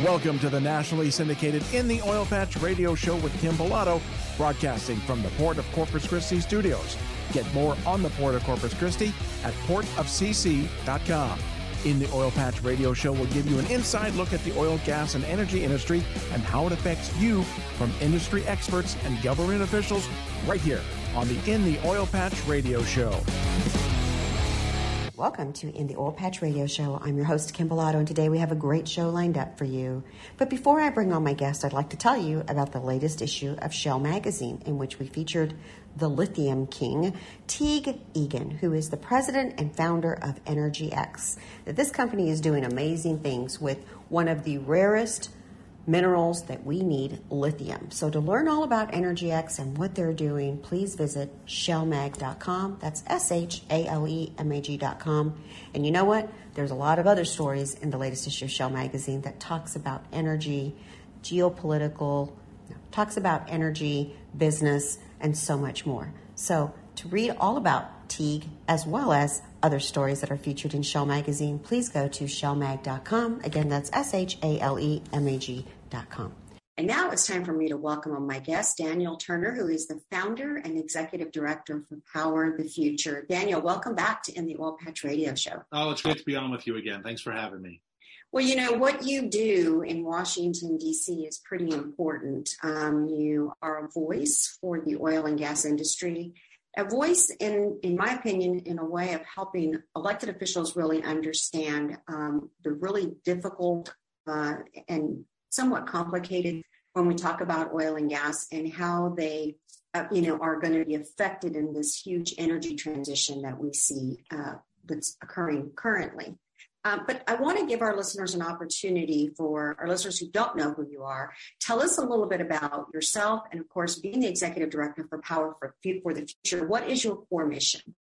Welcome to the nationally syndicated In the Oil Patch radio show with Kim Pilato, broadcasting from the Port of Corpus Christi studios. Get more on the Port of Corpus Christi at portofcc.com. In the Oil Patch radio show will give you an inside look at the oil, gas, and energy industry and how it affects you from industry experts and government officials right here on the In the Oil Patch radio show. Welcome to In the Oil Patch Radio Show. I'm your host, Kim Pilato, and today we have a great show lined up for you. But before I bring on my guest, I'd like to tell you about the latest issue of Shale Magazine, in which we featured the lithium king, Teague Egan, who is the president and founder of Energy X. This company is doing amazing things with one of the rarest minerals that we need, lithium. So to learn all about Energy X and what they're doing, please visit shalemag.com. That's S H A L E M A G.com. And you know what? There's a lot of other stories in the latest issue of Shale Magazine that talks about energy, geopolitical, talks about energy, business, and so much more. So to read all about Teague as well as other stories that are featured in Shale Magazine, please go to shalemag.com. Again, that's S H A L E M A G.com. And now it's time for me to welcome on my guest, Daniel Turner, who is the founder and executive director for Power the Future. Daniel, welcome back to In the Oil Patch Radio Show. Oh, it's great to be on with you again. Thanks for having me. Well, you know, what you do in Washington, D.C. is pretty important. Um, you are a voice for the oil and gas industry a voice in in my opinion in a way of helping elected officials really understand um, the really difficult uh, and somewhat complicated when we talk about oil and gas and how they uh, you know are going to be affected in this huge energy transition that we see uh, that's occurring currently um, but I want to give our listeners an opportunity for our listeners who don't know who you are. Tell us a little bit about yourself, and of course, being the executive director for Power for, for the Future. What is your core mission?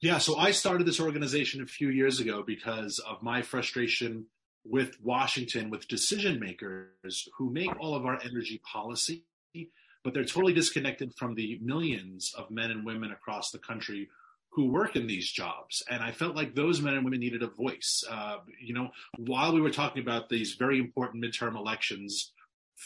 Yeah, so I started this organization a few years ago because of my frustration with Washington, with decision makers who make all of our energy policy, but they're totally disconnected from the millions of men and women across the country who work in these jobs. And I felt like those men and women needed a voice. Uh, you know, while we were talking about these very important midterm elections,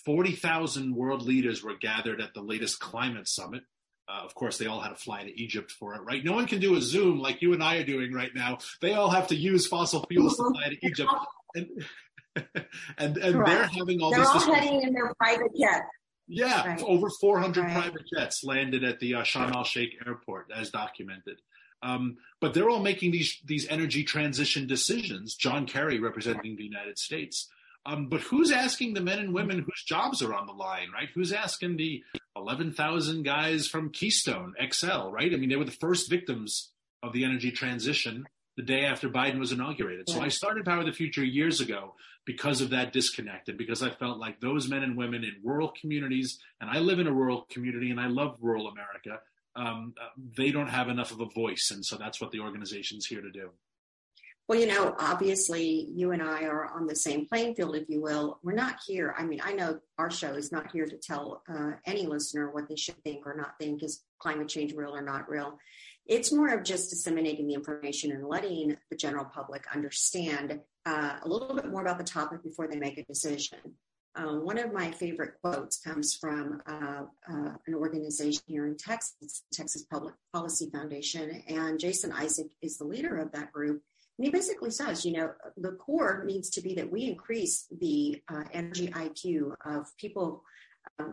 40,000 world leaders were gathered at the latest climate summit. Uh, of course, they all had to fly to Egypt for it, right? No one can do a Zoom like you and I are doing right now. They all have to use fossil fuels to fly to Egypt. And, and, and they're having all they're this. They're all heading in their private jet. Yeah, right. over 400 right. private jets landed at the uh, Sharm el Sheikh airport, as documented. Um, but they're all making these these energy transition decisions. John Kerry representing the United States. Um, but who's asking the men and women whose jobs are on the line, right? Who's asking the 11,000 guys from Keystone XL, right? I mean, they were the first victims of the energy transition the day after Biden was inaugurated. So I started Power of the Future years ago because of that disconnect and because I felt like those men and women in rural communities, and I live in a rural community and I love rural America, um, they don't have enough of a voice. And so that's what the organization's here to do. Well, you know, obviously, you and I are on the same playing field, if you will. We're not here. I mean, I know our show is not here to tell uh, any listener what they should think or not think is climate change real or not real. It's more of just disseminating the information and letting the general public understand uh, a little bit more about the topic before they make a decision. Uh, one of my favorite quotes comes from uh, uh, an organization here in Texas, Texas Public Policy Foundation, and Jason Isaac is the leader of that group. And he basically says, you know, the core needs to be that we increase the uh, energy IQ of people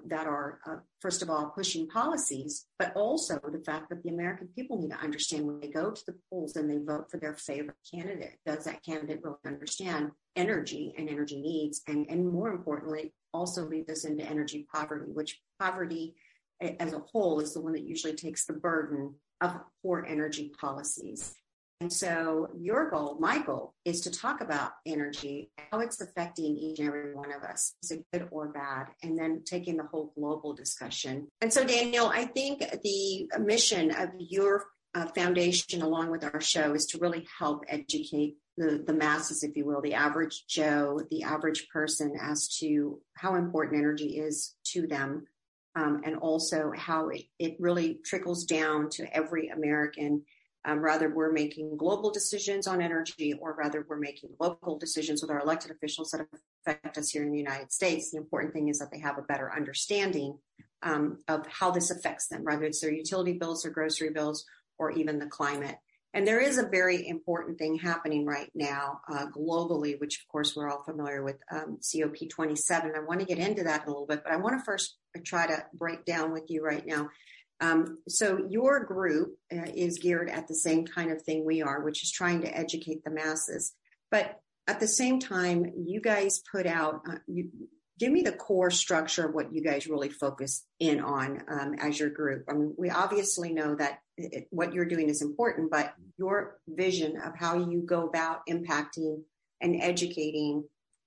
that are, uh, first of all, pushing policies, but also the fact that the American people need to understand when they go to the polls and they vote for their favorite candidate, does that candidate really understand energy and energy needs? And, and more importantly, also lead us into energy poverty, which poverty as a whole is the one that usually takes the burden of poor energy policies. And so your goal, my goal, is to talk about energy, how it's affecting each and every one of us, is it good or bad, and then taking the whole global discussion. And so, Daniel, I think the mission of your uh, foundation, along with our show, is to really help educate the, the masses, if you will, the average Joe, the average person, as to how important energy is to them. Um, and also how it, it really trickles down to every American um, rather, we're making global decisions on energy, or rather, we're making local decisions with our elected officials that affect us here in the United States. The important thing is that they have a better understanding um, of how this affects them, whether it's their utility bills, their grocery bills, or even the climate. And there is a very important thing happening right now uh, globally, which of course we're all familiar with um, COP27. I want to get into that a little bit, but I want to first try to break down with you right now. Um, so your group uh, is geared at the same kind of thing we are, which is trying to educate the masses. But at the same time, you guys put out, uh, you, give me the core structure of what you guys really focus in on um, as your group. I mean, we obviously know that it, what you're doing is important, but your vision of how you go about impacting and educating,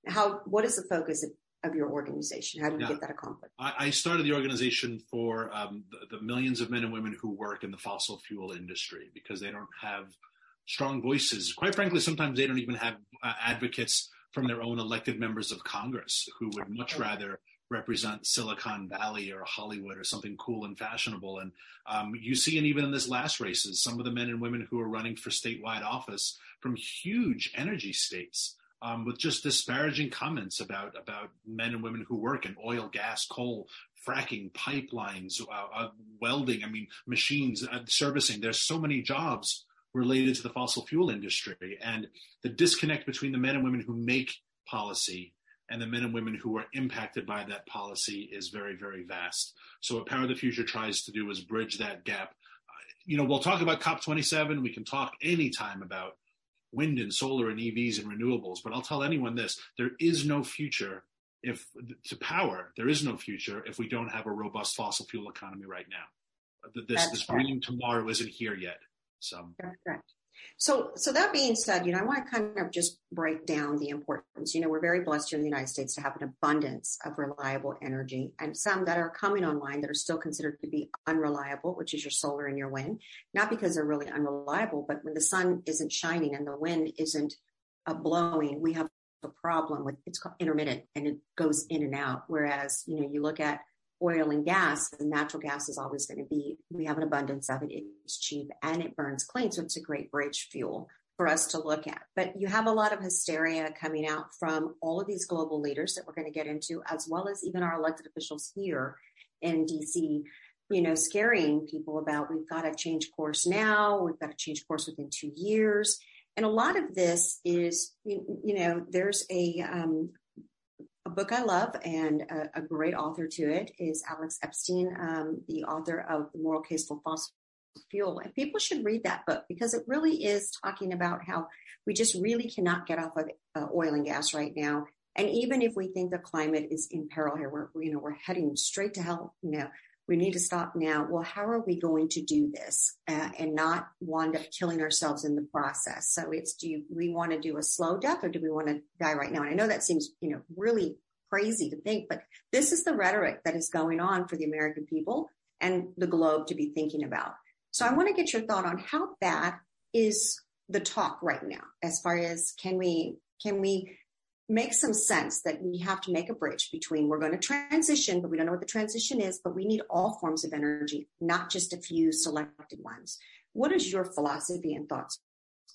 how what is the focus of, your organization? How do you get that accomplished? I, started the organization for um, the, the millions of men and women who work in the fossil fuel industry because they don't have strong voices. Quite frankly, sometimes they don't even have uh, advocates from their own elected members of Congress who would much rather represent Silicon Valley or Hollywood or something cool and fashionable. And um, you see, and even in this last races, some of the men and women who are running for statewide office from huge energy states. Um, with just disparaging comments about about men and women who work in oil, gas, coal, fracking, pipelines, uh, uh, welding. I mean, machines, uh, servicing. There's so many jobs related to the fossil fuel industry and the disconnect between the men and women who make policy and the men and women who are impacted by that policy is very, very vast. So what Power of the Future tries to do is bridge that gap. Uh, you know, we'll talk about COP27. We can talk anytime about wind and solar and EVs and renewables, but I'll tell anyone this, there is no future if to power, there is no future if we don't have a robust fossil fuel economy right now. This, this green tomorrow isn't here yet. So that's correct. So, so that being said, you know, I want to kind of just break down the importance. You know, we're very blessed here in the United States to have an abundance of reliable energy, and some that are coming online that are still considered to be unreliable, which is your solar and your wind. Not because they're really unreliable, but when the sun isn't shining and the wind isn't uh, blowing, we have a problem with it's intermittent and it goes in and out. Whereas, you know, you look at oil and gas, and natural gas is always going to be, we have an abundance of it. It's cheap and it burns clean. So it's a great bridge fuel for us to look at. But you have a lot of hysteria coming out from all of these global leaders that we're going to get into, as well as even our elected officials here in DC, you know, scaring people about we've got to change course now, we've got to change course within two years. And a lot of this is, you, you know, there's a um, a book I love and a, a, great author to it is Alex Epstein, um, the author of The Moral Case for Fossil Fuel. And people should read that book because it really is talking about how we just really cannot get off of uh, oil and gas right now. And even if we think the climate is in peril here, we're, you know, we're heading straight to hell, you know, we need to stop now. Well, how are we going to do this uh, and not wind up killing ourselves in the process? So it's do you, we want to do a slow death or do we want to die right now? And I know that seems, you know, really crazy to think, but this is the rhetoric that is going on for the American people and the globe to be thinking about. So I want to get your thought on how bad is the talk right now as far as can we can we makes some sense that we have to make a bridge between we're going to transition, but we don't know what the transition is, but we need all forms of energy, not just a few selected ones. What is your philosophy and thoughts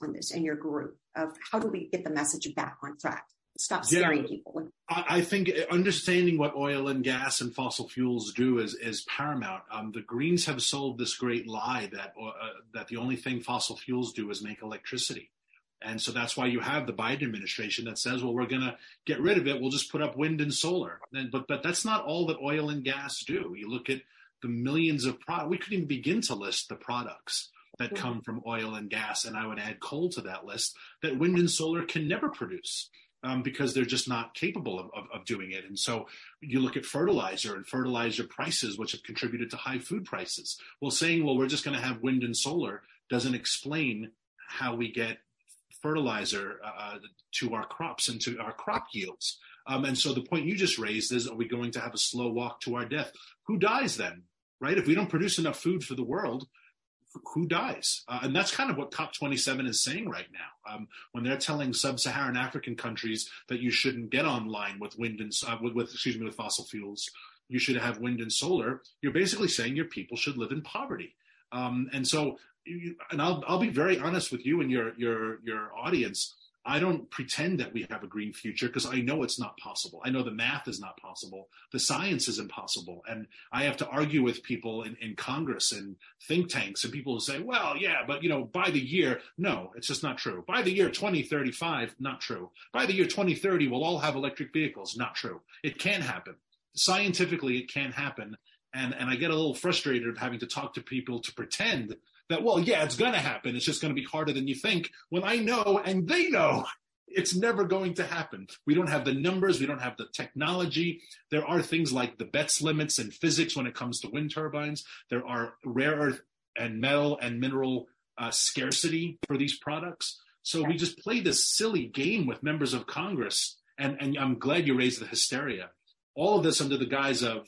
on this and your group of how do we get the message back on track? Stop scaring yeah, people. I think understanding what oil and gas and fossil fuels do is, is paramount. Um, the Greens have sold this great lie that uh, that the only thing fossil fuels do is make electricity. And so that's why you have the Biden administration that says, well, we're going to get rid of it. We'll just put up wind and solar. And, but, but that's not all that oil and gas do. You look at the millions of products, we couldn't even begin to list the products that come from oil and gas. And I would add coal to that list that wind and solar can never produce. Um, because they're just not capable of, of, of, doing it. And so you look at fertilizer and fertilizer prices, which have contributed to high food prices. Well, saying, well, we're just going to have wind and solar doesn't explain how we get fertilizer uh, to our crops and to our crop yields. Um, and so the point you just raised is, are we going to have a slow walk to our death? Who dies then, right? If we don't produce enough food for the world, who dies? Uh, and that's kind of what COP27 is saying right now. Um, when they're telling sub-Saharan African countries that you shouldn't get online with wind and uh, with, with, excuse me with fossil fuels, you should have wind and solar. You're basically saying your people should live in poverty. Um, and so and I'll I'll be very honest with you and your your your audience. I don't pretend that we have a green future because I know it's not possible. I know the math is not possible. The science is impossible. And I have to argue with people in, in Congress and think tanks and people who say, well, yeah, but you know, by the year, no, it's just not true. By the year 2035, not true. By the year 2030, we'll all have electric vehicles. Not true. It can happen. Scientifically, it can happen. And, and I get a little frustrated having to talk to people to pretend that, well, yeah, it's going to happen. It's just going to be harder than you think when I know and they know it's never going to happen. We don't have the numbers. We don't have the technology. There are things like the Betz limits in physics when it comes to wind turbines. There are rare earth and metal and mineral uh, scarcity for these products. So we just play this silly game with members of Congress. And, and I'm glad you raised the hysteria. All of this under the guise of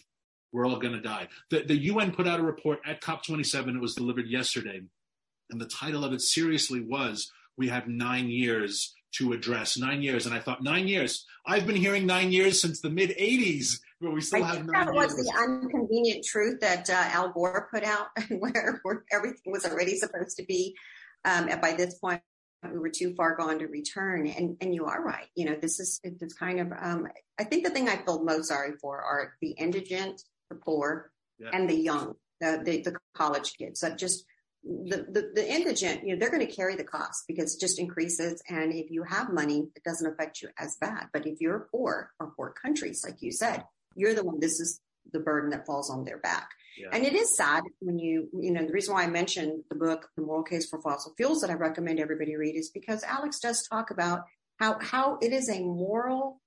we're all going to die. The, the UN put out a report at COP27. It was delivered yesterday. And the title of it seriously was We have nine years to address. Nine years. And I thought, nine years. I've been hearing nine years since the mid 80s, but we still I have nine that was the inconvenient truth that uh, Al Gore put out, where, where, everything was already supposed to be. Um, and by this point, we were too far gone to return. And and you are right. You know, this is it's kind of. Um, I think the thing I feel most sorry for are the indigent the poor, yeah. and the young, the, the, the college kids. That just the, the, the indigent, you know, they're going to carry the cost because it just increases. And if you have money, it doesn't affect you as bad. But if you're poor or poor countries, like you said, you're the one, this is the burden that falls on their back. Yeah. And it is sad when you, you know, the reason why I mentioned the book, The Moral Case for Fossil Fuels, that I recommend everybody read is because Alex does talk about how, how it is a moral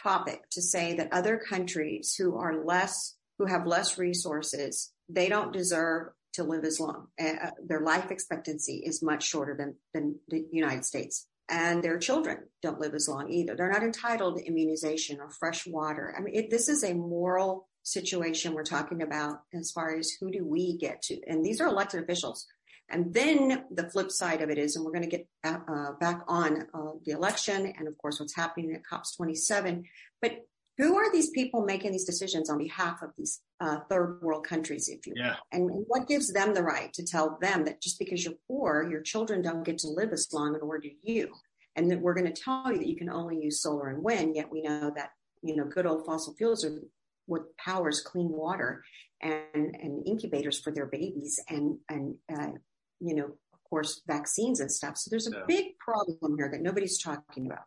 topic to say that other countries who are less who have less resources, they don't deserve to live as long. Uh, their life expectancy is much shorter than, than the United States. And their children don't live as long either. They're not entitled to immunization or fresh water. I mean, it, this is a moral situation we're talking about as far as who do we get to. And these are elected officials. And then the flip side of it is, and we're going to get uh, back on uh, the election and of course what's happening at COPs 27. But who are these people making these decisions on behalf of these uh, third world countries, if you will? Yeah. And, what gives them the right to tell them that just because you're poor, your children don't get to live as long, nor do you? And that we're going to tell you that you can only use solar and wind, yet we know that, you know, good old fossil fuels are what powers clean water and, and incubators for their babies and, and uh, you know, of course, vaccines and stuff. So there's a yeah. big problem here that nobody's talking about.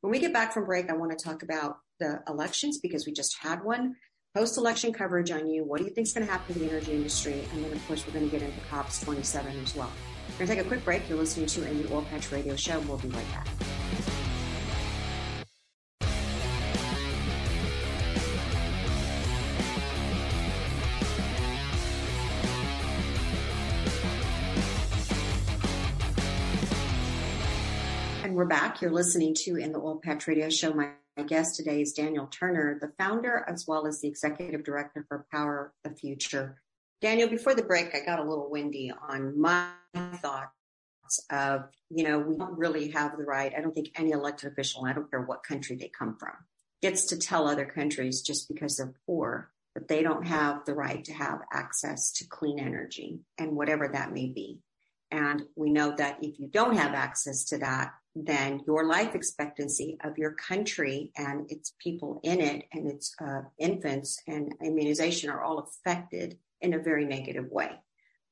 When we get back from break, I want to talk about the elections because we just had one. Post election coverage on you. What do you think is going to happen to the energy industry? And then, of course, we're going to get into COPs 27 as well. We're going to take a quick break. You're listening to a the Oil Patch Radio Show. We'll be right back. We're back. You're listening to In the Oil Patch Radio Show. My my guest today is Daniel Turner, the founder as well as the executive director for Power the Future. Daniel, before the break, I got a little windy on my thoughts of, you know, we don't really have the right. I don't think any elected official, I don't care what country they come from, gets to tell other countries just because they're poor that they don't have the right to have access to clean energy and whatever that may be. And we know that if you don't have access to that, then your life expectancy of your country and its people in it and its uh, infants and immunization are all affected in a very negative way.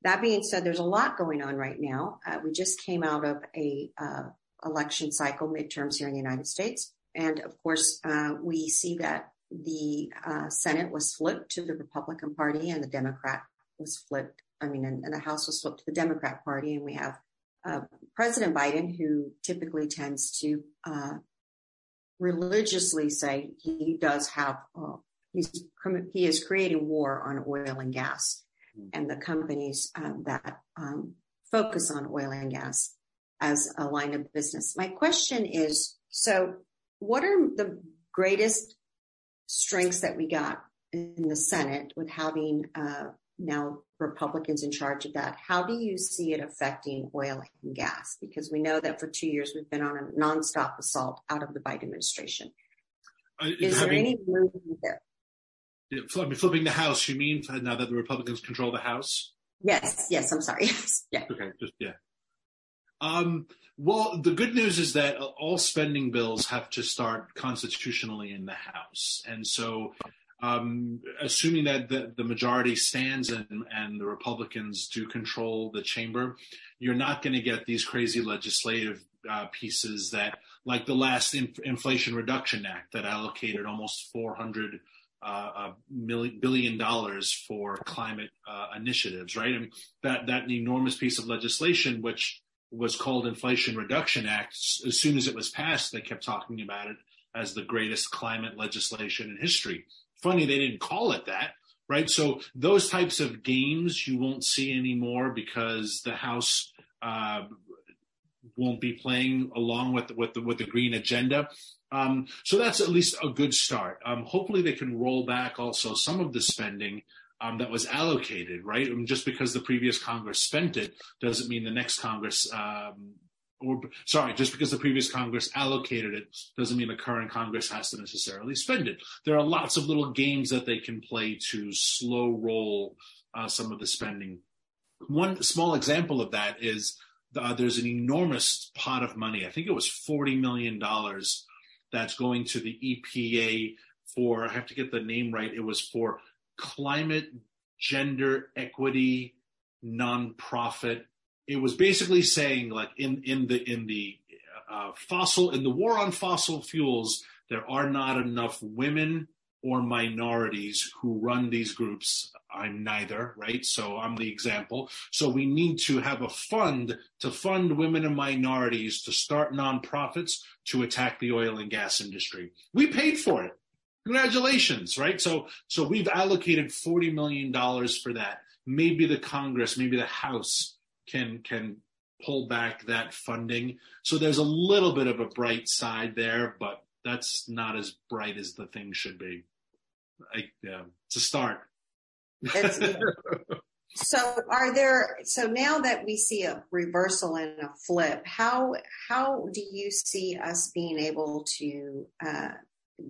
That being said, there's a lot going on right now. Uh, we just came out of a uh, election cycle, midterms here in the United States, and of course, uh, we see that the uh, Senate was flipped to the Republican Party and the Democrat was flipped. I mean, and, and the House was flipped to the Democrat Party, and we have uh, President Biden, who typically tends to uh, religiously say he does have, uh, he's, he is creating war on oil and gas and the companies um, that um, focus on oil and gas as a line of business. My question is, so what are the greatest strengths that we got in the Senate with having uh, now Republicans in charge of that. How do you see it affecting oil and gas? Because we know that for two years we've been on a nonstop assault out of the Biden administration. Uh, Is having, there any movement there? I mean, flipping the House, you mean now that the Republicans control the House? Yes, yes, I'm sorry. Yes, yeah. Okay, just, yeah. Um, well, the good news is that all spending bills have to start constitutionally in the House. And so, um, assuming that the, the majority stands and, and, the Republicans do control the chamber, you're not going to get these crazy legislative uh, pieces that, like the last Inflation Reduction Act that allocated almost 400 uh, million, billion dollars for climate uh, initiatives, right? Mean, that that enormous piece of legislation, which was called Inflation Reduction Act. As soon as it was passed, they kept talking about it as the greatest climate legislation in history. Funny they didn't call it that, right? So those types of games you won't see anymore because the House uh, won't be playing along with with the, with the green agenda. Um, so that's at least a good start. Um, hopefully, they can roll back also some of the spending um, that was allocated, right? Mean, just because the previous Congress spent it doesn't mean the next Congress, um, or sorry, just because the previous Congress allocated it doesn't mean the current Congress has to necessarily spend it. There are lots of little games that they can play to slow roll uh, some of the spending. One small example of that is uh, there's an enormous pot of money. I think it was $40 million that's going to the EPA for, I have to get the name right, it was for climate, gender equity, nonprofit. It was basically saying like in in the in the uh, fossil in the war on fossil fuels, there are not enough women or minorities who run these groups. I'm neither, right? So I'm the example. So we need to have a fund to fund women and minorities to start nonprofits to attack the oil and gas industry. We paid for it congratulations, right? So, so we've allocated $40 million for that. Maybe the Congress, maybe the House can, can pull back that funding. So there's a little bit of a bright side there, but that's not as bright as the thing should be. I, yeah, it's a start. so are there so now that we see a reversal and a flip how how do you see us being able to uh,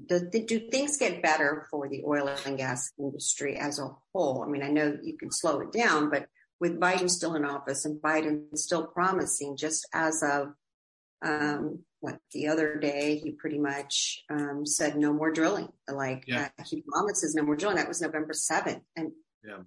do, do things get better for the oil and gas industry as a whole? I mean, I know you can slow it down, but with Biden still in office and Biden still promising, just as of um, what the other day, he pretty much um, said no more drilling. Like yeah. uh, he promises no more drilling. That was November seventh, and yeah.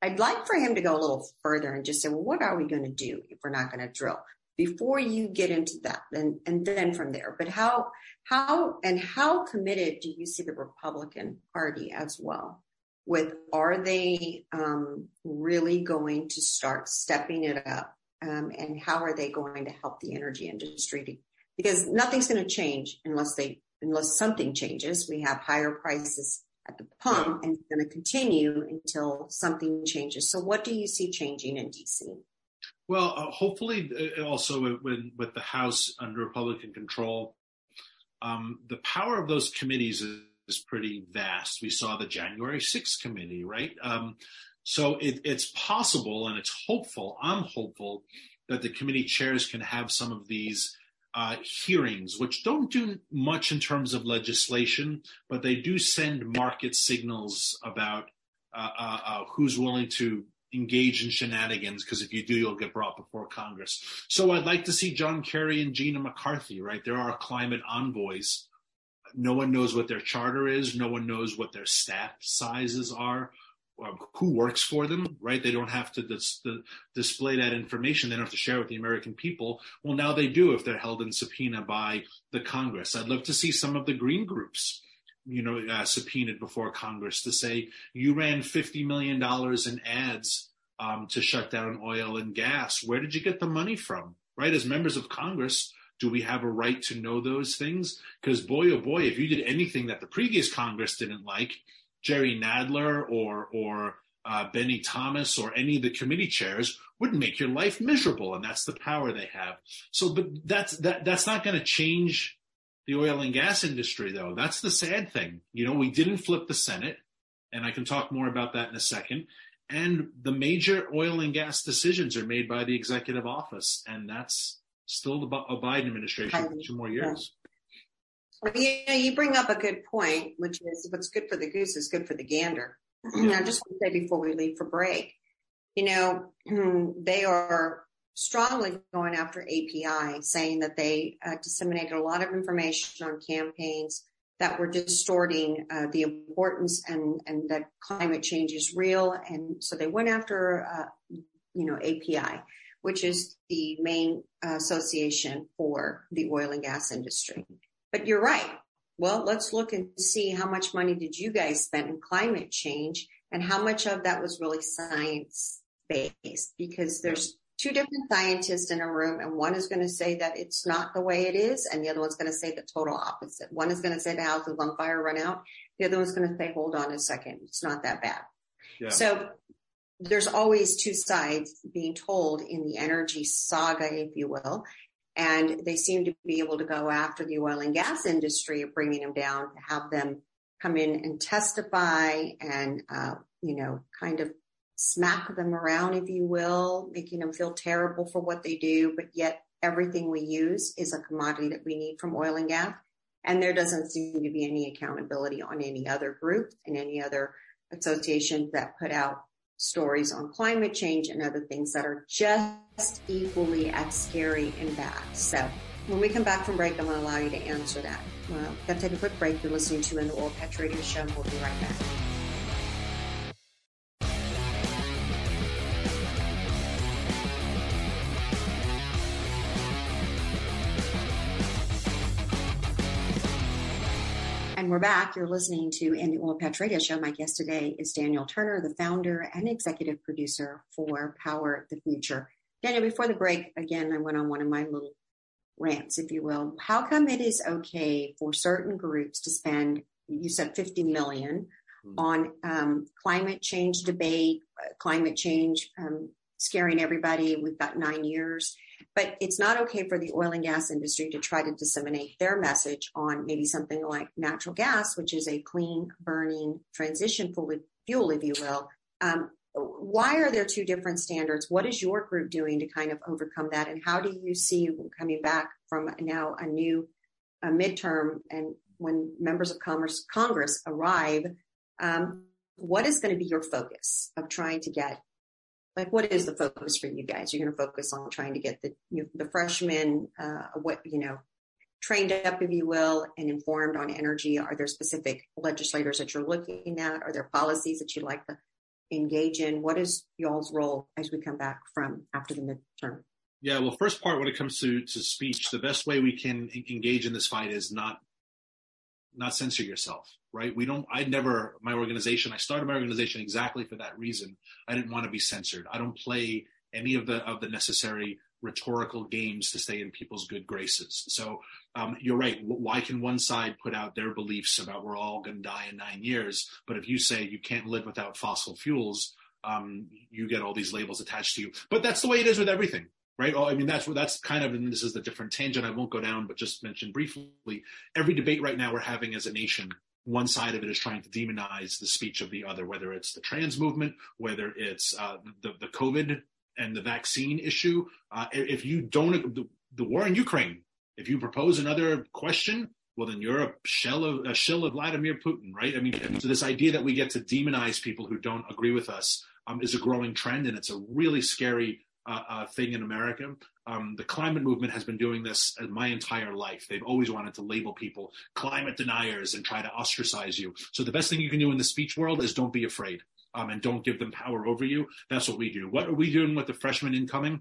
I'd like for him to go a little further and just say, well, what are we going to do if we're not going to drill? before you get into that and, and then from there. But how, how, and how committed do you see the Republican Party as well? With are they um, really going to start stepping it up? Um, and how are they going to help the energy industry? To, because nothing's going to change unless they, unless something changes. We have higher prices at the pump and it's going to continue until something changes. So what do you see changing in DC? Well, uh, hopefully, uh, also with, with the House under Republican control, um, the power of those committees is, is, pretty vast. We saw the January 6th committee, right? Um, so it, it's possible and it's hopeful, I'm hopeful, that the committee chairs can have some of these uh, hearings, which don't do much in terms of legislation, but they do send market signals about uh, uh, uh who's willing to engage in shenanigans because if you do, you'll get brought before Congress. So I'd like to see John Kerry and Gina McCarthy, right? There are climate envoys. No one knows what their charter is. No one knows what their staff sizes are. Um, who works for them, right? They don't have to dis- the, display that information. They don't have to share with the American people. Well, now they do if they're held in subpoena by the Congress. I'd love to see some of the green groups you know, uh, subpoenaed before Congress to say you ran $50 million in ads um, to shut down oil and gas. Where did you get the money from? Right? As members of Congress, do we have a right to know those things? Because boy, oh boy, if you did anything that the previous Congress didn't like, Jerry Nadler or or uh, Bennie Thompson or any of the committee chairs would make your life miserable, and that's the power they have. So, but that's that that's not going to change the oil and gas industry, though. That's the sad thing. You know, we didn't flip the Senate, and I can talk more about that in a second. And the major oil and gas decisions are made by the executive office, and that's still the Biden administration for two more years. Yeah, you bring up a good point, which is what's good for the goose is good for the gander. Yeah. I just want to say before we leave for break, you know, they are strongly going after API, saying that they uh, disseminated a lot of information on campaigns that were distorting uh, the importance and, and that climate change is real. And so they went after, uh, you know, API, which is the main association for the oil and gas industry. But you're right. Well, let's look and see how much money did you guys spend in climate change and how much of that was really science based because there's two different scientists in a room and one is going to say that it's not the way it is and the other one's going to say the total opposite one is going to say the house is on fire run out the other one's going to say hold on a second it's not that bad yeah. so there's always two sides being told in the energy saga if you will and they seem to be able to go after the oil and gas industry of bringing them down to have them come in and testify and uh, you know kind of smack them around, if you will, making them feel terrible for what they do, but yet everything we use is a commodity that we need from oil and gas. And there doesn't seem to be any accountability on any other group and any other association that put out stories on climate change and other things that are just equally as scary and bad. So when we come back from break, I'm going to allow you to answer that. Well, going to take a quick break. You're listening to an Oil Patch Radio Show. We'll be right back. We're back. You're listening to In the Oil Patch Radio Show. My guest today is Daniel Turner, the founder and executive producer for Power the Future. Daniel, before the break, again, I went on one of my little rants, if you will. How come it is okay for certain groups to spend, you said 50 million mm-hmm. on um, climate change debate, uh, climate change um, scaring everybody? We've got nine years. But it's not okay for the oil and gas industry to try to disseminate their message on maybe something like natural gas, which is a clean burning transition fuel, if you will. Um, why are there two different standards? What is your group doing to kind of overcome that? And how do you see coming back from now a new a midterm and when members of Commerce, Congress arrive, um, what is going to be your focus of trying to get like what is the focus for you guys? You're going to focus on trying to get the you the freshmen uh, what you know trained up, if you will, and informed on energy. Are there specific legislators that you're looking at? Are there policies that you'd like to engage in? What is y'all's role as we come back from after the midterm? Yeah, well, first part when it comes to to speech, the best way we can engage in this fight is not not censor yourself right? We don't, I never, my organization, I started my organization exactly for that reason. I didn't want to be censored. I don't play any of the, of the necessary rhetorical games to stay in people's good graces. So um, you're right. Why can one side put out their beliefs about we're all going to die in nine years, but if you say you can't live without fossil fuels, um, you get all these labels attached to you. But that's the way it is with everything, right? Oh, I mean, that's what that's kind of, and this is the different tangent. I won't go down, but just mention briefly. Every debate right now we're having as a nation one side of it is trying to demonize the speech of the other, whether it's the trans movement, whether it's uh, the, the COVID and the vaccine issue. Uh, if you don't, the, the, war in Ukraine, if you propose another question, well, then you're a shell of a shell of Vladimir Putin, right? I mean, so this idea that we get to demonize people who don't agree with us um, is a growing trend, and it's a really scary uh, uh, thing in America. Um, the climate movement has been doing this my entire life. They've always wanted to label people climate deniers and try to ostracize you. So the best thing you can do in the speech world is don't be afraid um, and don't give them power over you. That's what we do. What are we doing with the freshmen incoming?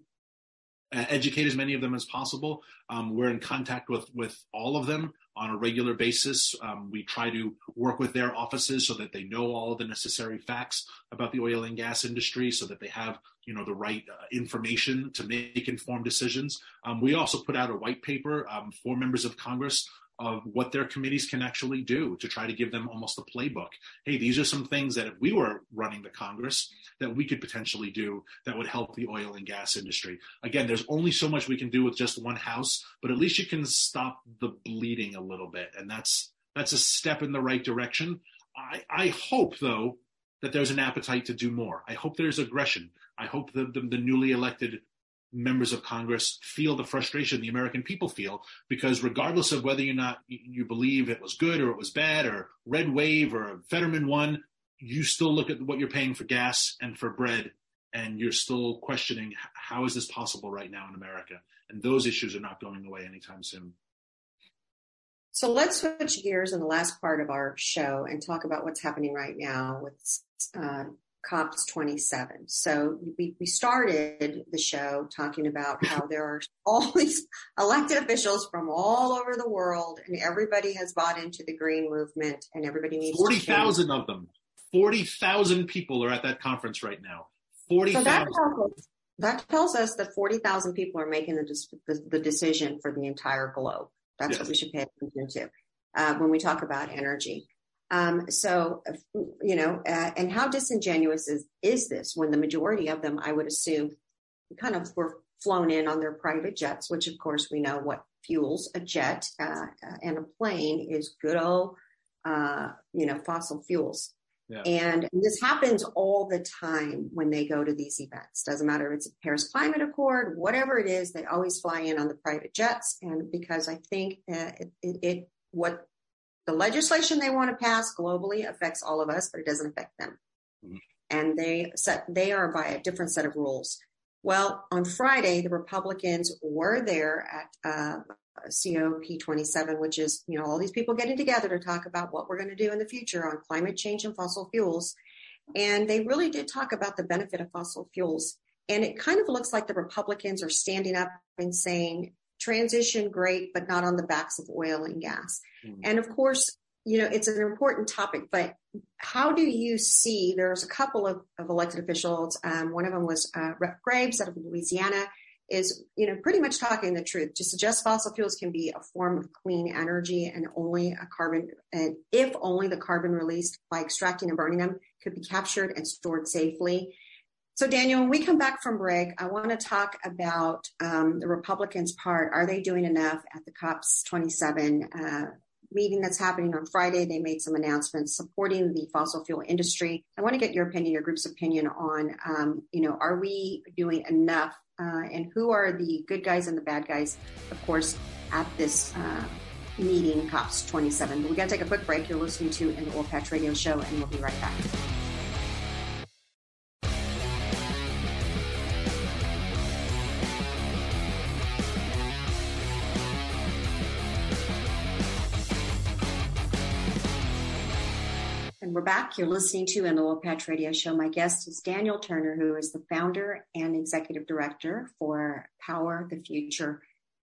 Educate as many of them as possible. Um, we're in contact with with all of them on a regular basis. Um, we try to work with their offices so that they know all the necessary facts about the oil and gas industry, so that they have you know the right uh, information to make informed decisions. Um, we also put out a white paper um, for members of Congress of what their committees can actually do to try to give them almost a playbook. Hey, these are some things that if we were running the Congress that we could potentially do that would help the oil and gas industry. Again, there's only so much we can do with just one house, but at least you can stop the bleeding a little bit. And that's that's a step in the right direction. I, I hope though that there's an appetite to do more. I hope there's aggression. I hope that the, the newly elected members of Congress feel the frustration the American people feel because regardless of whether or not you believe it was good or it was bad or red wave or Fetterman won, you still look at what you're paying for gas and for bread and you're still questioning how is this possible right now in America? And those issues are not going away anytime soon. So let's switch gears in the last part of our show and talk about what's happening right now with uh, COPs 27. So we, we started the show talking about how there are all these elected officials from all over the world and everybody has bought into the green movement and everybody needs 40,000 of them. 40,000 people are at that conference right now. 40,000. So that, that tells us that 40,000 people are making the, the, the, decision for the entire globe. That's yes. what we should pay attention to uh, when we talk about energy. Um, so, you know, uh, and how disingenuous is, is this when the majority of them, I would assume, kind of were flown in on their private jets, which of course we know what fuels a jet uh, and a plane is good old, uh, you know, fossil fuels. Yeah. And this happens all the time when they go to these events. Doesn't matter if it's a Paris Climate Accord, whatever it is, they always fly in on the private jets. And because I think uh, it, it, it, what the legislation they want to pass globally affects all of us, but it doesn't affect them. Mm-hmm. And they set, they are by a different set of rules. Well, on Friday, the Republicans were there at uh, COP27, which is, you know, all these people getting together to talk about what we're going to do in the future on climate change and fossil fuels. And they really did talk about the benefit of fossil fuels. And it kind of looks like the Republicans are standing up and saying, transition great, but not on the backs of oil and gas. Mm. And of course, you know, it's an important topic, but how do you see, there's a couple of, of elected officials. Um, one of them was uh, Rep Graves out of Louisiana is, you know, pretty much talking the truth to suggest fossil fuels can be a form of clean energy and only a carbon, and if only the carbon released by extracting and burning them could be captured and stored safely. So, Daniel, when we come back from break, I want to talk about um, the Republicans' part. Are they doing enough at the COPs 27 uh, meeting that's happening on Friday? They made some announcements supporting the fossil fuel industry. I want to get your opinion, your group's opinion on, um, you know, are we doing enough, uh, and who are the good guys and the bad guys, of course, at this. Uh, meeting COPs 27. But we got to take a quick break. You're listening to an Oil Patch Radio Show, and we'll be right back. We're back. You're listening to an Oil Patch Radio Show. My guest is Daniel Turner, who is the founder and executive director for Power the Future.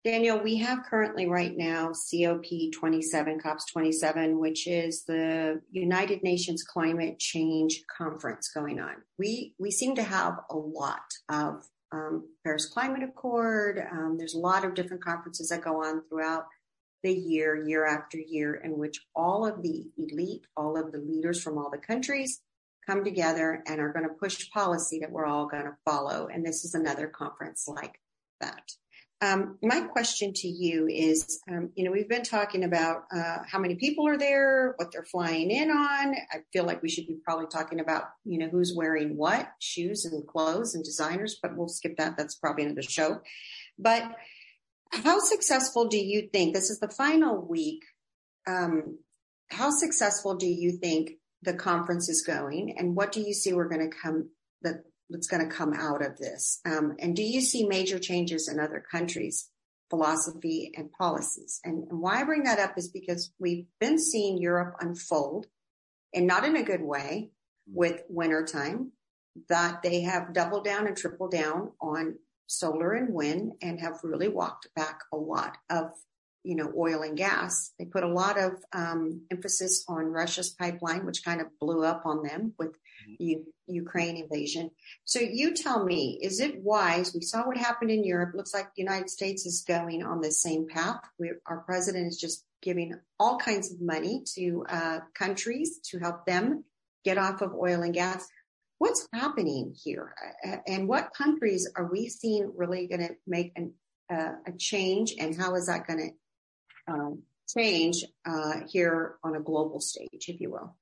Daniel, we have currently right now COP27, COPs 27, which is the United Nations Climate Change Conference going on. We we seem to have a lot of um, Paris Climate Accord. Um, there's a lot of different conferences that go on throughout the year, year after year, in which all of the elite, all of the leaders from all the countries come together and are going to push policy that we're all going to follow. And this is another conference like that. Um, my question to you is, um, you know, we've been talking about uh, how many people are there, what they're flying in on. I feel like we should be probably talking about, you know, who's wearing what, shoes and clothes and designers, but we'll skip that. That's probably another show. But how successful do you think this is the final week? Um, how successful do you think the conference is going, and what do you see we're going to come that that's going to come out of this? Um, and do you see major changes in other countries' philosophy and policies? And, and why I bring that up is because we've been seeing Europe unfold, and not in a good way, with wintertime. That they have doubled down and tripled down on solar and wind and have really walked back a lot of you know oil and gas. They put a lot of um, emphasis on russia's pipeline which kind of blew up on them with mm-hmm. the ukraine invasion. So you tell me is it wise? We saw what happened in europe. Looks like the united states is going on the same path. We, our president is just giving all kinds of money to uh, countries to help them get off of oil and gas what's happening here and what countries are we seeing really going to make an, uh, a change and how is that going to um, change uh, here on a global stage, if you will?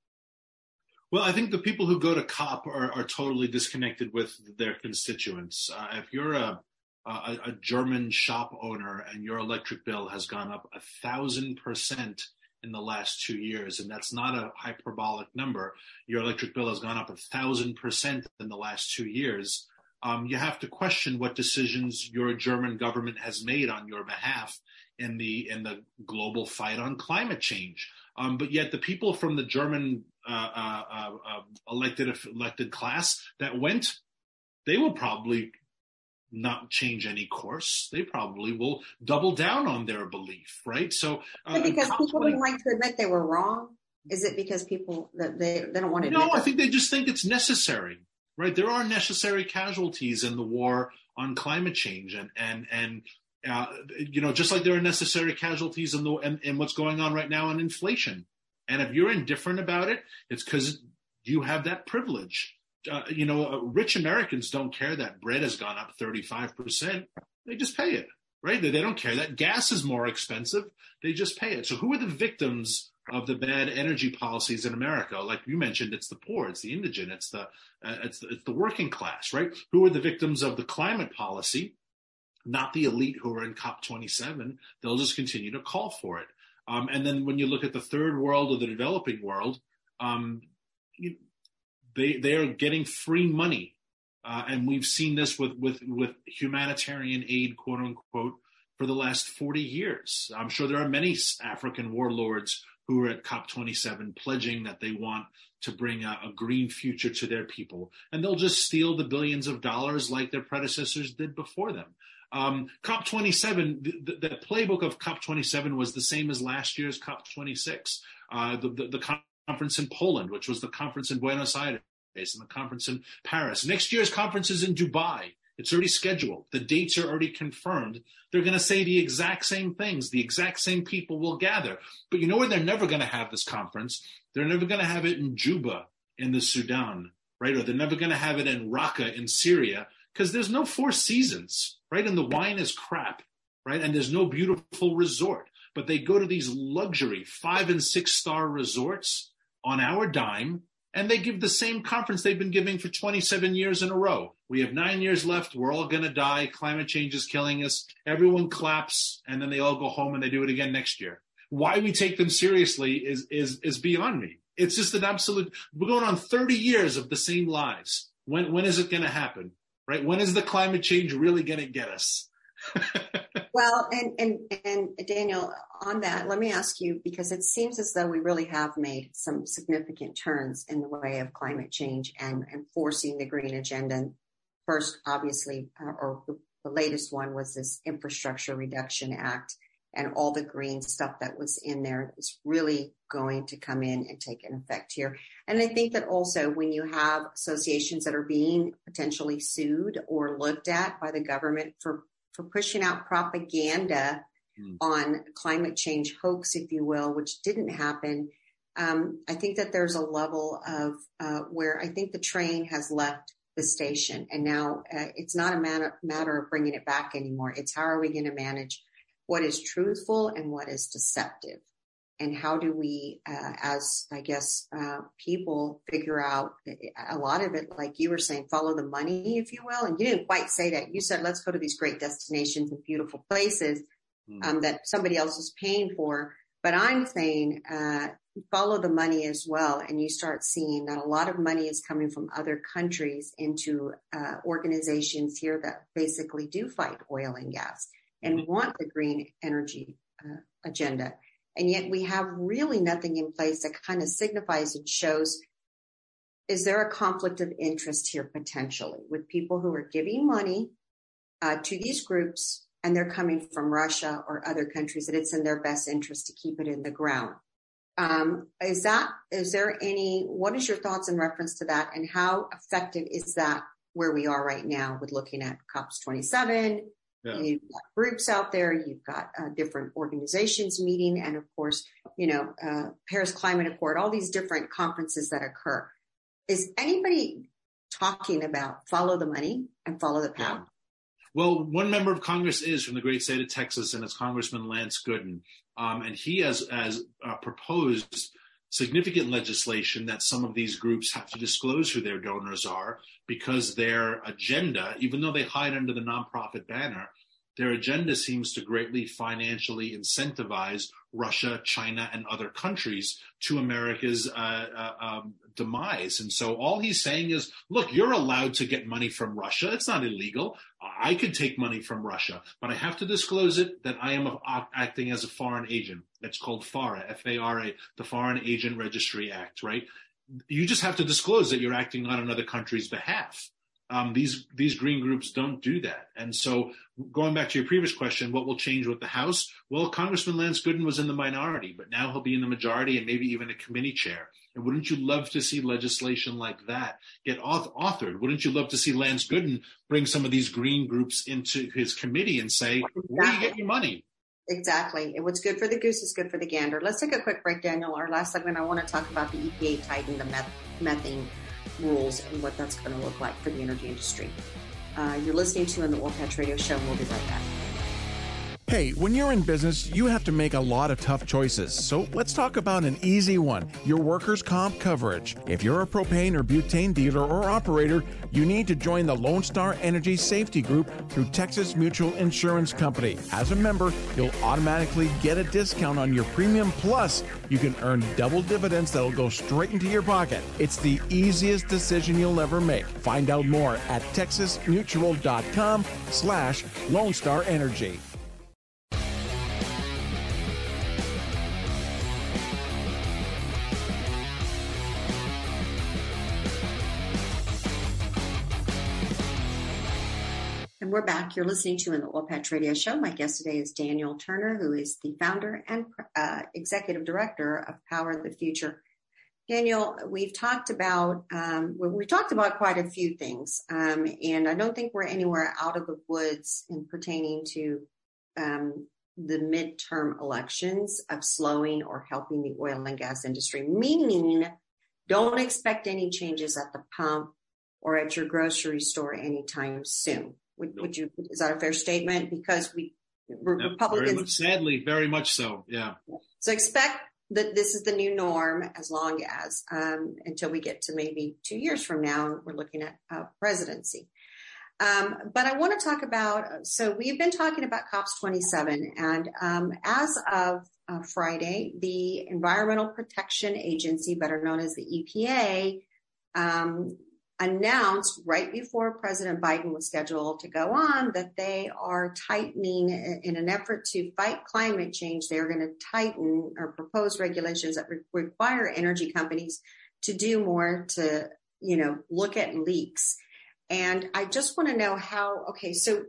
Well, I think the people who go to COP are, are totally disconnected with their constituents. Uh, if you're a, a, a German shop owner and your electric bill has gone up a thousand percent in the last two years, and that's not a hyperbolic number. Your electric bill has gone up a thousand percent in the last two years. um, you have to question what decisions your German government has made on your behalf in the in the global fight on climate change. Um, but yet, the people from the German uh, uh, uh, um, elected elected class that went, they will probably not change any course. They probably will double down on their belief, right? So, uh, because people don't like to admit they were wrong. Is it because people that they, they don't want to? No, I think they just think it's necessary right? There are necessary casualties in the war on climate change, and and and uh, you know, just like there are necessary casualties in the in, in what's going on right now in inflation. And if you're indifferent about it, it's because you have that privilege. Uh, you know, uh, rich Americans don't care that bread has gone up 35%. They just pay it, right? They, don't care that gas is more expensive. They just pay it. So who are the victims of the bad energy policies in America. Like you mentioned, it's the poor, it's the indigent, it's the uh, it's, the, it's the working class, right? Who are the victims of the climate policy? Not the elite who are in COP27. They'll just continue to call for it. Um, and then when you look at the third world or the developing world, um, you, they they are getting free money, uh, and we've seen this with with with humanitarian aid, quote unquote, for the last 40 years. I'm sure there are many African warlords who are at COP27 pledging that they want to bring a, a, green future to their people. And they'll just steal the billions of dollars like their predecessors did before them. Um, COP27, the, the, the, playbook of COP27 was the same as last year's COP26. Uh, the, the, the conference in Poland, which was the conference in Buenos Aires, and the conference in Paris. Next year's conference is in Dubai. It's already scheduled. The dates are already confirmed. They're going to say the exact same things. The exact same people will gather. But you know where they're never going to have this conference? They're never going to have it in Juba in the Sudan, right? Or they're never going to have it in Raqqa in Syria because there's no four seasons, right? And the wine is crap, right? And there's no beautiful resort. But they go to these luxury five and six star resorts on our dime and they give the same conference they've been giving for 27 years in a row. We have nine years left. We're all going to die. Climate change is killing us. Everyone claps, and then they all go home and they do it again next year. Why we take them seriously is is is beyond me. It's just an absolute. We're going on 30 years of the same lies. When when is it going to happen? Right? When is the climate change really going to get us? well, and, and, and Daniel, on that, let me ask you, because it seems as though we really have made some significant turns in the way of climate change and enforcing the green agenda. First, obviously, uh, or the, the latest one was this Infrastructure Reduction Act and all the green stuff that was in there is really going to come in and take an effect here. And I think that also when you have associations that are being potentially sued or looked at by the government for for pushing out propaganda mm. on climate change hoax, if you will, which didn't happen. Um, I think that there's a level of uh, where I think the train has left the station, and now uh, it's not a matter, matter of bringing it back anymore. It's how are we going to manage what is truthful and what is deceptive and how do we, uh, as I guess uh, people, figure out a lot of it, like you were saying, follow the money, if you will. And you didn't quite say that. You said, let's go to these great destinations and beautiful places mm. um, that somebody else is paying for. But I'm saying uh, follow the money as well, and you start seeing that a lot of money is coming from other countries into uh, organizations here that basically do fight oil and gas and mm-hmm. want the green energy uh, agenda. And yet we have really nothing in place that kind of signifies and shows is there a conflict of interest here potentially with people who are giving money uh, to these groups and they're coming from Russia or other countries that it's in their best interest to keep it in the ground. Um, is that is there any what is your thoughts in reference to that and how effective is that where we are right now with looking at COPs 27 yeah. You've got groups out there, you've got uh, different organizations meeting, and of course, you know, uh, Paris Climate Accord, all these different conferences that occur. Is anybody talking about follow the money and follow the power? Yeah. Well, one member of Congress is from the great state of Texas, and it's Congressman Lance Gooden. Um, and he has, has uh, proposed significant legislation that some of these groups have to disclose who their donors are because their agenda, even though they hide under the nonprofit banner, their agenda seems to greatly financially incentivize Russia, China, and other countries to America's uh, uh, um, demise. And so all he's saying is, look, you're allowed to get money from Russia. It's not illegal. I could take money from Russia, but I have to disclose it that I am acting as a foreign agent. That's called FARA, F-A-R-A, the Foreign Agent Registry Act, right? You just have to disclose that you're acting on another country's behalf. Um, these these green groups don't do that. And so, going back to your previous question, what will change with the House? Well, Congressman Lance Gooden was in the minority, but now he'll be in the majority and maybe even a committee chair. And wouldn't you love to see legislation like that get authored? Wouldn't you love to see Lance Gooden bring some of these green groups into his committee and say, exactly. "Where do you get your money?" Exactly. And what's good for the goose is good for the gander. Let's take a quick break, Daniel. Our last segment, I want to talk about the EPA tightening the meth- methane rules and what that's going to look like for the energy industry. Uh, you're listening to in the Oil Patch Radio Show, and we'll be right back. Hey, when you're in business, you have to make a lot of tough choices. So let's talk about an easy one your workers' comp coverage. If you're a propane or butane dealer or operator, you need to join the Lone Star Energy Safety Group through Texas Mutual Insurance Company. As a member, you'll automatically get a discount on your premium, plus, you can earn double dividends that'll go straight into your pocket. It's the easiest decision you'll ever make. Find out more at texasmutual.com slash Lone Star Energy. And we're back. You're listening to in the Oil Patch Radio Show. My guest today is Daniel Turner, who is the founder and uh, executive director of Power of the Future. Daniel, we've talked about um, we've talked about quite a few things, um, and I don't think we're anywhere out of the woods in pertaining to um, the midterm elections of slowing or helping the oil and gas industry. Meaning, don't expect any changes at the pump or at your grocery store anytime soon. Would, would you, is that a fair statement? Because we, Republicans. Very much, sadly, very much so. Yeah. So expect that this is the new norm as long as, um, until we get to maybe two years from now, we're looking at uh, presidency. Um, but I want to talk about, so we've been talking about COPS 27 and, um, as of uh, Friday, the Environmental Protection Agency, better known as the EPA, um, announced right before President Biden was scheduled to go on that they are tightening in an effort to fight climate change. They're going to tighten or propose regulations that re- require energy companies to do more to, you know, look at leaks. And I just want to know how, okay, so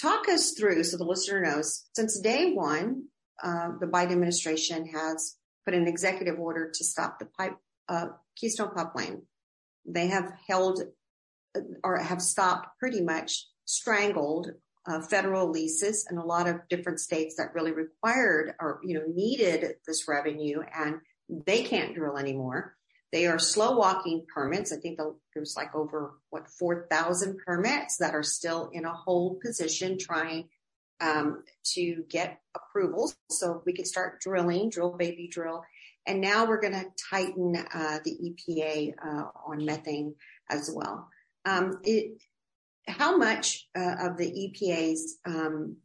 talk us through so the listener knows since day one, uh, the Biden administration has put an executive order to stop the pipe, uh, Keystone pipeline they have held or have stopped pretty much strangled uh, federal leases and a lot of different states that really required or you know needed this revenue and they can't drill anymore. They are slow walking permits. I think there's like over what 4000 permits that are still in a hold position trying um, to get approvals. So we can start drilling drill baby drill and now we're going to tighten uh, the EPA uh, on methane as well. Um, it, how much uh, of the EPA's um,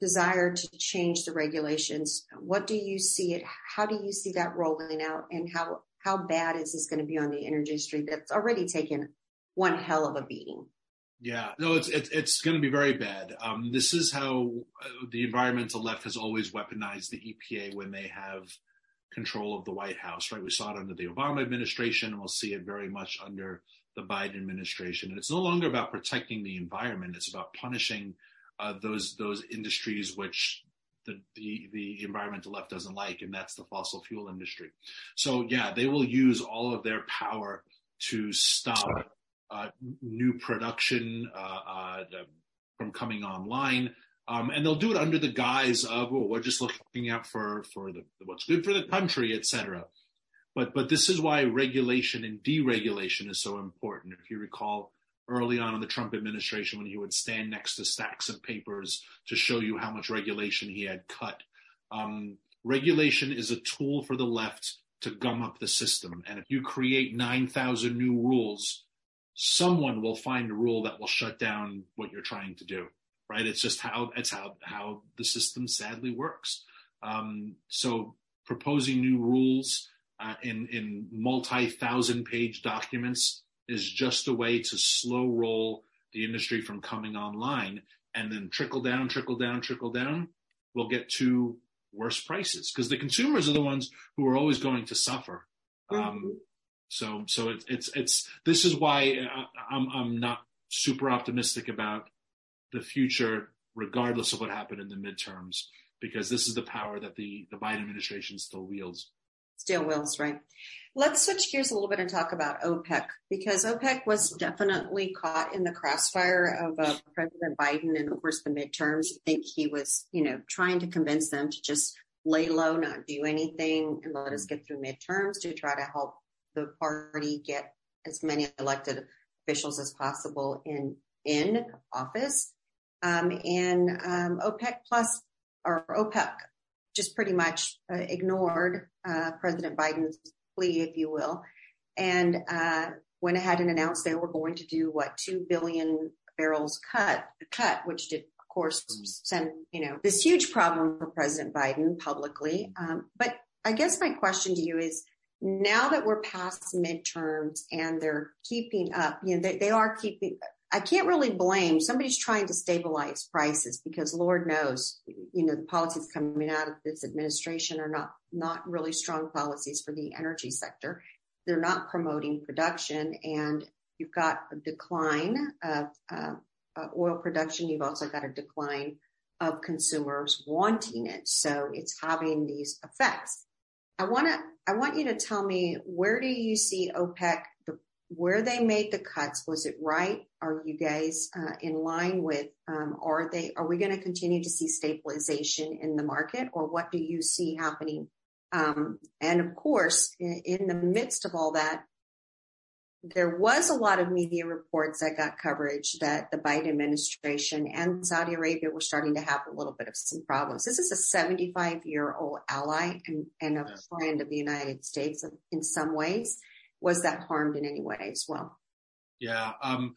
desire to change the regulations? What do you see it? How do you see that rolling out? And how how bad is this going to be on the energy industry that's already taken one hell of a beating? Yeah, no, it's it's, it's going to be very bad. Um, this is how uh, the environmental left has always weaponized the EPA when they have control of the White House, right? We saw it under the Obama administration, and we'll see it very much under the Biden administration. And it's no longer about protecting the environment; it's about punishing uh, those those industries which the, the the environmental left doesn't like, and that's the fossil fuel industry. So yeah, they will use all of their power to stop uh, new production uh, uh from coming online. Um, and they'll do it under the guise of, well, we're just looking out for, for the, what's good for the country, et cetera. But, but this is why regulation and deregulation is so important. If you recall early on in the Trump administration, when he would stand next to stacks of papers to show you how much regulation he had cut, um, regulation is a tool for the left to gum up the system. And if you create 9,000 new rules, someone will find a rule that will shut down what you're trying to do. Right? It's just how it's how how the system sadly works. Um, so proposing new rules uh, in in multi thousand page documents is just a way to slow roll the industry from coming online and then trickle down, trickle down, trickle down. We'll get to worse prices because the consumers are the ones who are always going to suffer. Um, mm-hmm. Um, so, so it, it's it's this is why uh, I'm I'm not super optimistic about the future, regardless of what happened in the midterms, because this is the power that the the Biden administration still wields. Still wields, right? Let's switch gears a little bit and talk about OPEC because OPEC was definitely caught in the crossfire of uh, President Biden and, of course, the midterms. I think he was, you know, trying to convince them to just lay low, not do anything, and let us get through midterms to try to help the party get as many elected officials as possible in in office. Um, and um, OPEC plus or OPEC just pretty much uh, ignored uh, President Biden's plea, if you will, and uh, went ahead and announced they were going to do what two billion barrels cut, cut, which did of course send you know this huge problem for President Biden publicly. Um, but I guess my question to you is. Now that we're past midterms and they're keeping up, you know, they, they are keeping, I can't really blame somebody's trying to stabilize prices because Lord knows, you know, the policies coming out of this administration are not not really strong policies for the energy sector. They're not promoting production, and you've got a decline of uh, uh, oil production. You've also got a decline of consumers wanting it, so it's having these effects. I want to I want you to tell me where do you see OPEC where they made the cuts, was it right? Are you guys uh, in line with? Um, are they? Are we going to continue to see stabilization in the market, or what do you see happening? Um, and of course, in, in, the midst of all that, there was a lot of media reports that got coverage that the Biden administration and Saudi Arabia were starting to have a little bit of some problems. This is a 75 year old ally and, and a friend of the United States in some ways was that harmed in any way as well? Yeah. Um,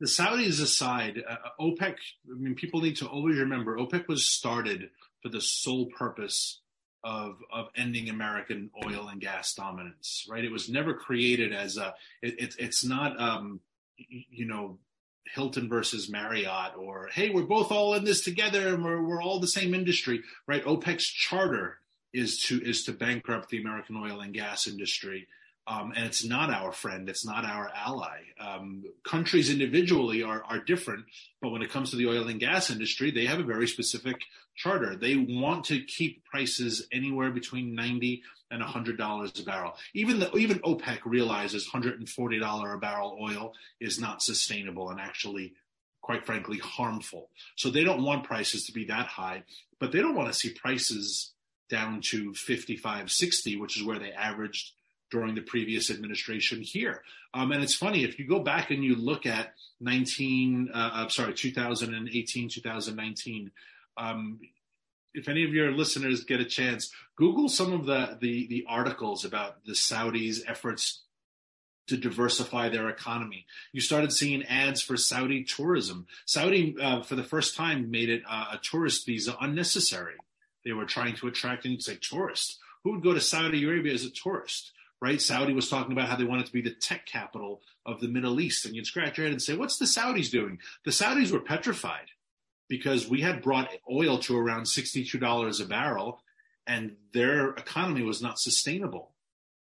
the Saudis aside, uh, OPEC, I mean, people need to always remember OPEC was started for the sole purpose of, of ending American oil and gas dominance, right? It was never created as a, it, it, it's not, um, you know, Hilton versus Marriott or, hey, we're both all in this together and we're, we're all the same industry, right? OPEC's charter is to, is to bankrupt the American oil and gas industry um, and it's not our friend. It's not our ally. Um, countries individually are, are different, but when it comes to the oil and gas industry, they have a very specific charter. They want to keep prices anywhere between ninety and hundred dollars a barrel. Even the, even OPEC realizes hundred and forty dollar a barrel oil is not sustainable and actually, quite frankly, harmful. So they don't want prices to be that high, but they don't want to see prices down to 55, 60, which is where they averaged during the previous administration here. Um, and it's funny if you go back and you look at 19, uh, I'm sorry, 2018, 2019. Um, if any of your listeners get a chance, Google some of the, the, the articles about the Saudis' efforts to diversify their economy. You started seeing ads for Saudi tourism. Saudi, uh, for the first time, made it uh, a tourist visa unnecessary. They were trying to attract and say tourists. Who would go to Saudi Arabia as a tourist? Right? Saudi was talking about how they wanted to be the tech capital of the Middle East. And you'd scratch your head and say, what's the Saudis doing? The Saudis were petrified because we had brought oil to around $62 a barrel and their economy was not sustainable.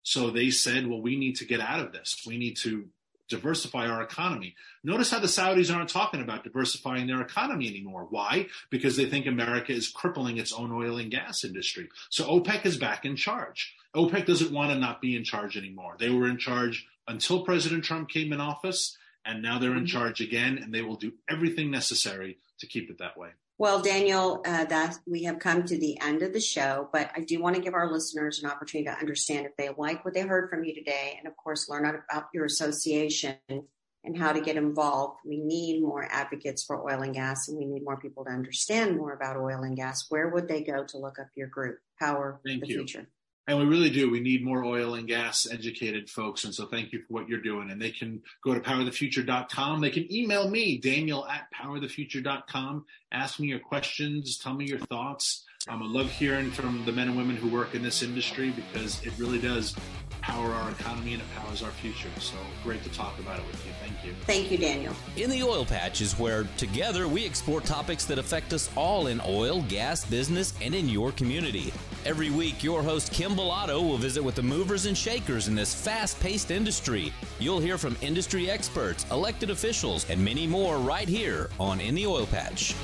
So they said, well, we need to get out of this. We need to diversify our economy. Notice how the Saudis aren't talking about diversifying their economy anymore. Why? Because they think America is crippling its own oil and gas industry. So OPEC is back in charge. OPEC doesn't want to not be in charge anymore. They were in charge until President Trump came in office, and now they're in mm-hmm. charge again, and they will do everything necessary to keep it that way. Well, Daniel, uh, that we have come to the end of the show, but I do want to give our listeners an opportunity to understand if they like what they heard from you today, and of course, learn about your association and how to get involved. We need more advocates for oil and gas, and we need more people to understand more about oil and gas. Where would they go to look up your group, Power Thank the you. Future? And we really do. We need more oil and gas educated folks. And so thank you for what you're doing. And they can go to powerthefuture.com. They can email me, Daniel at powerthefuture.com. Ask me your questions. Tell me your thoughts. Um, I love hearing from the men and women who work in this industry because it really does power our economy and it powers our future. So great to talk about it with you. Thank you. Thank you, Daniel. In the Oil Patch is where together we explore topics that affect us all in oil, gas, business, and in your community. Every week, your host Kym Bolado will visit with the movers and shakers in this fast paced industry. You'll hear from industry experts, elected officials, and many more right here on In the Oil Patch.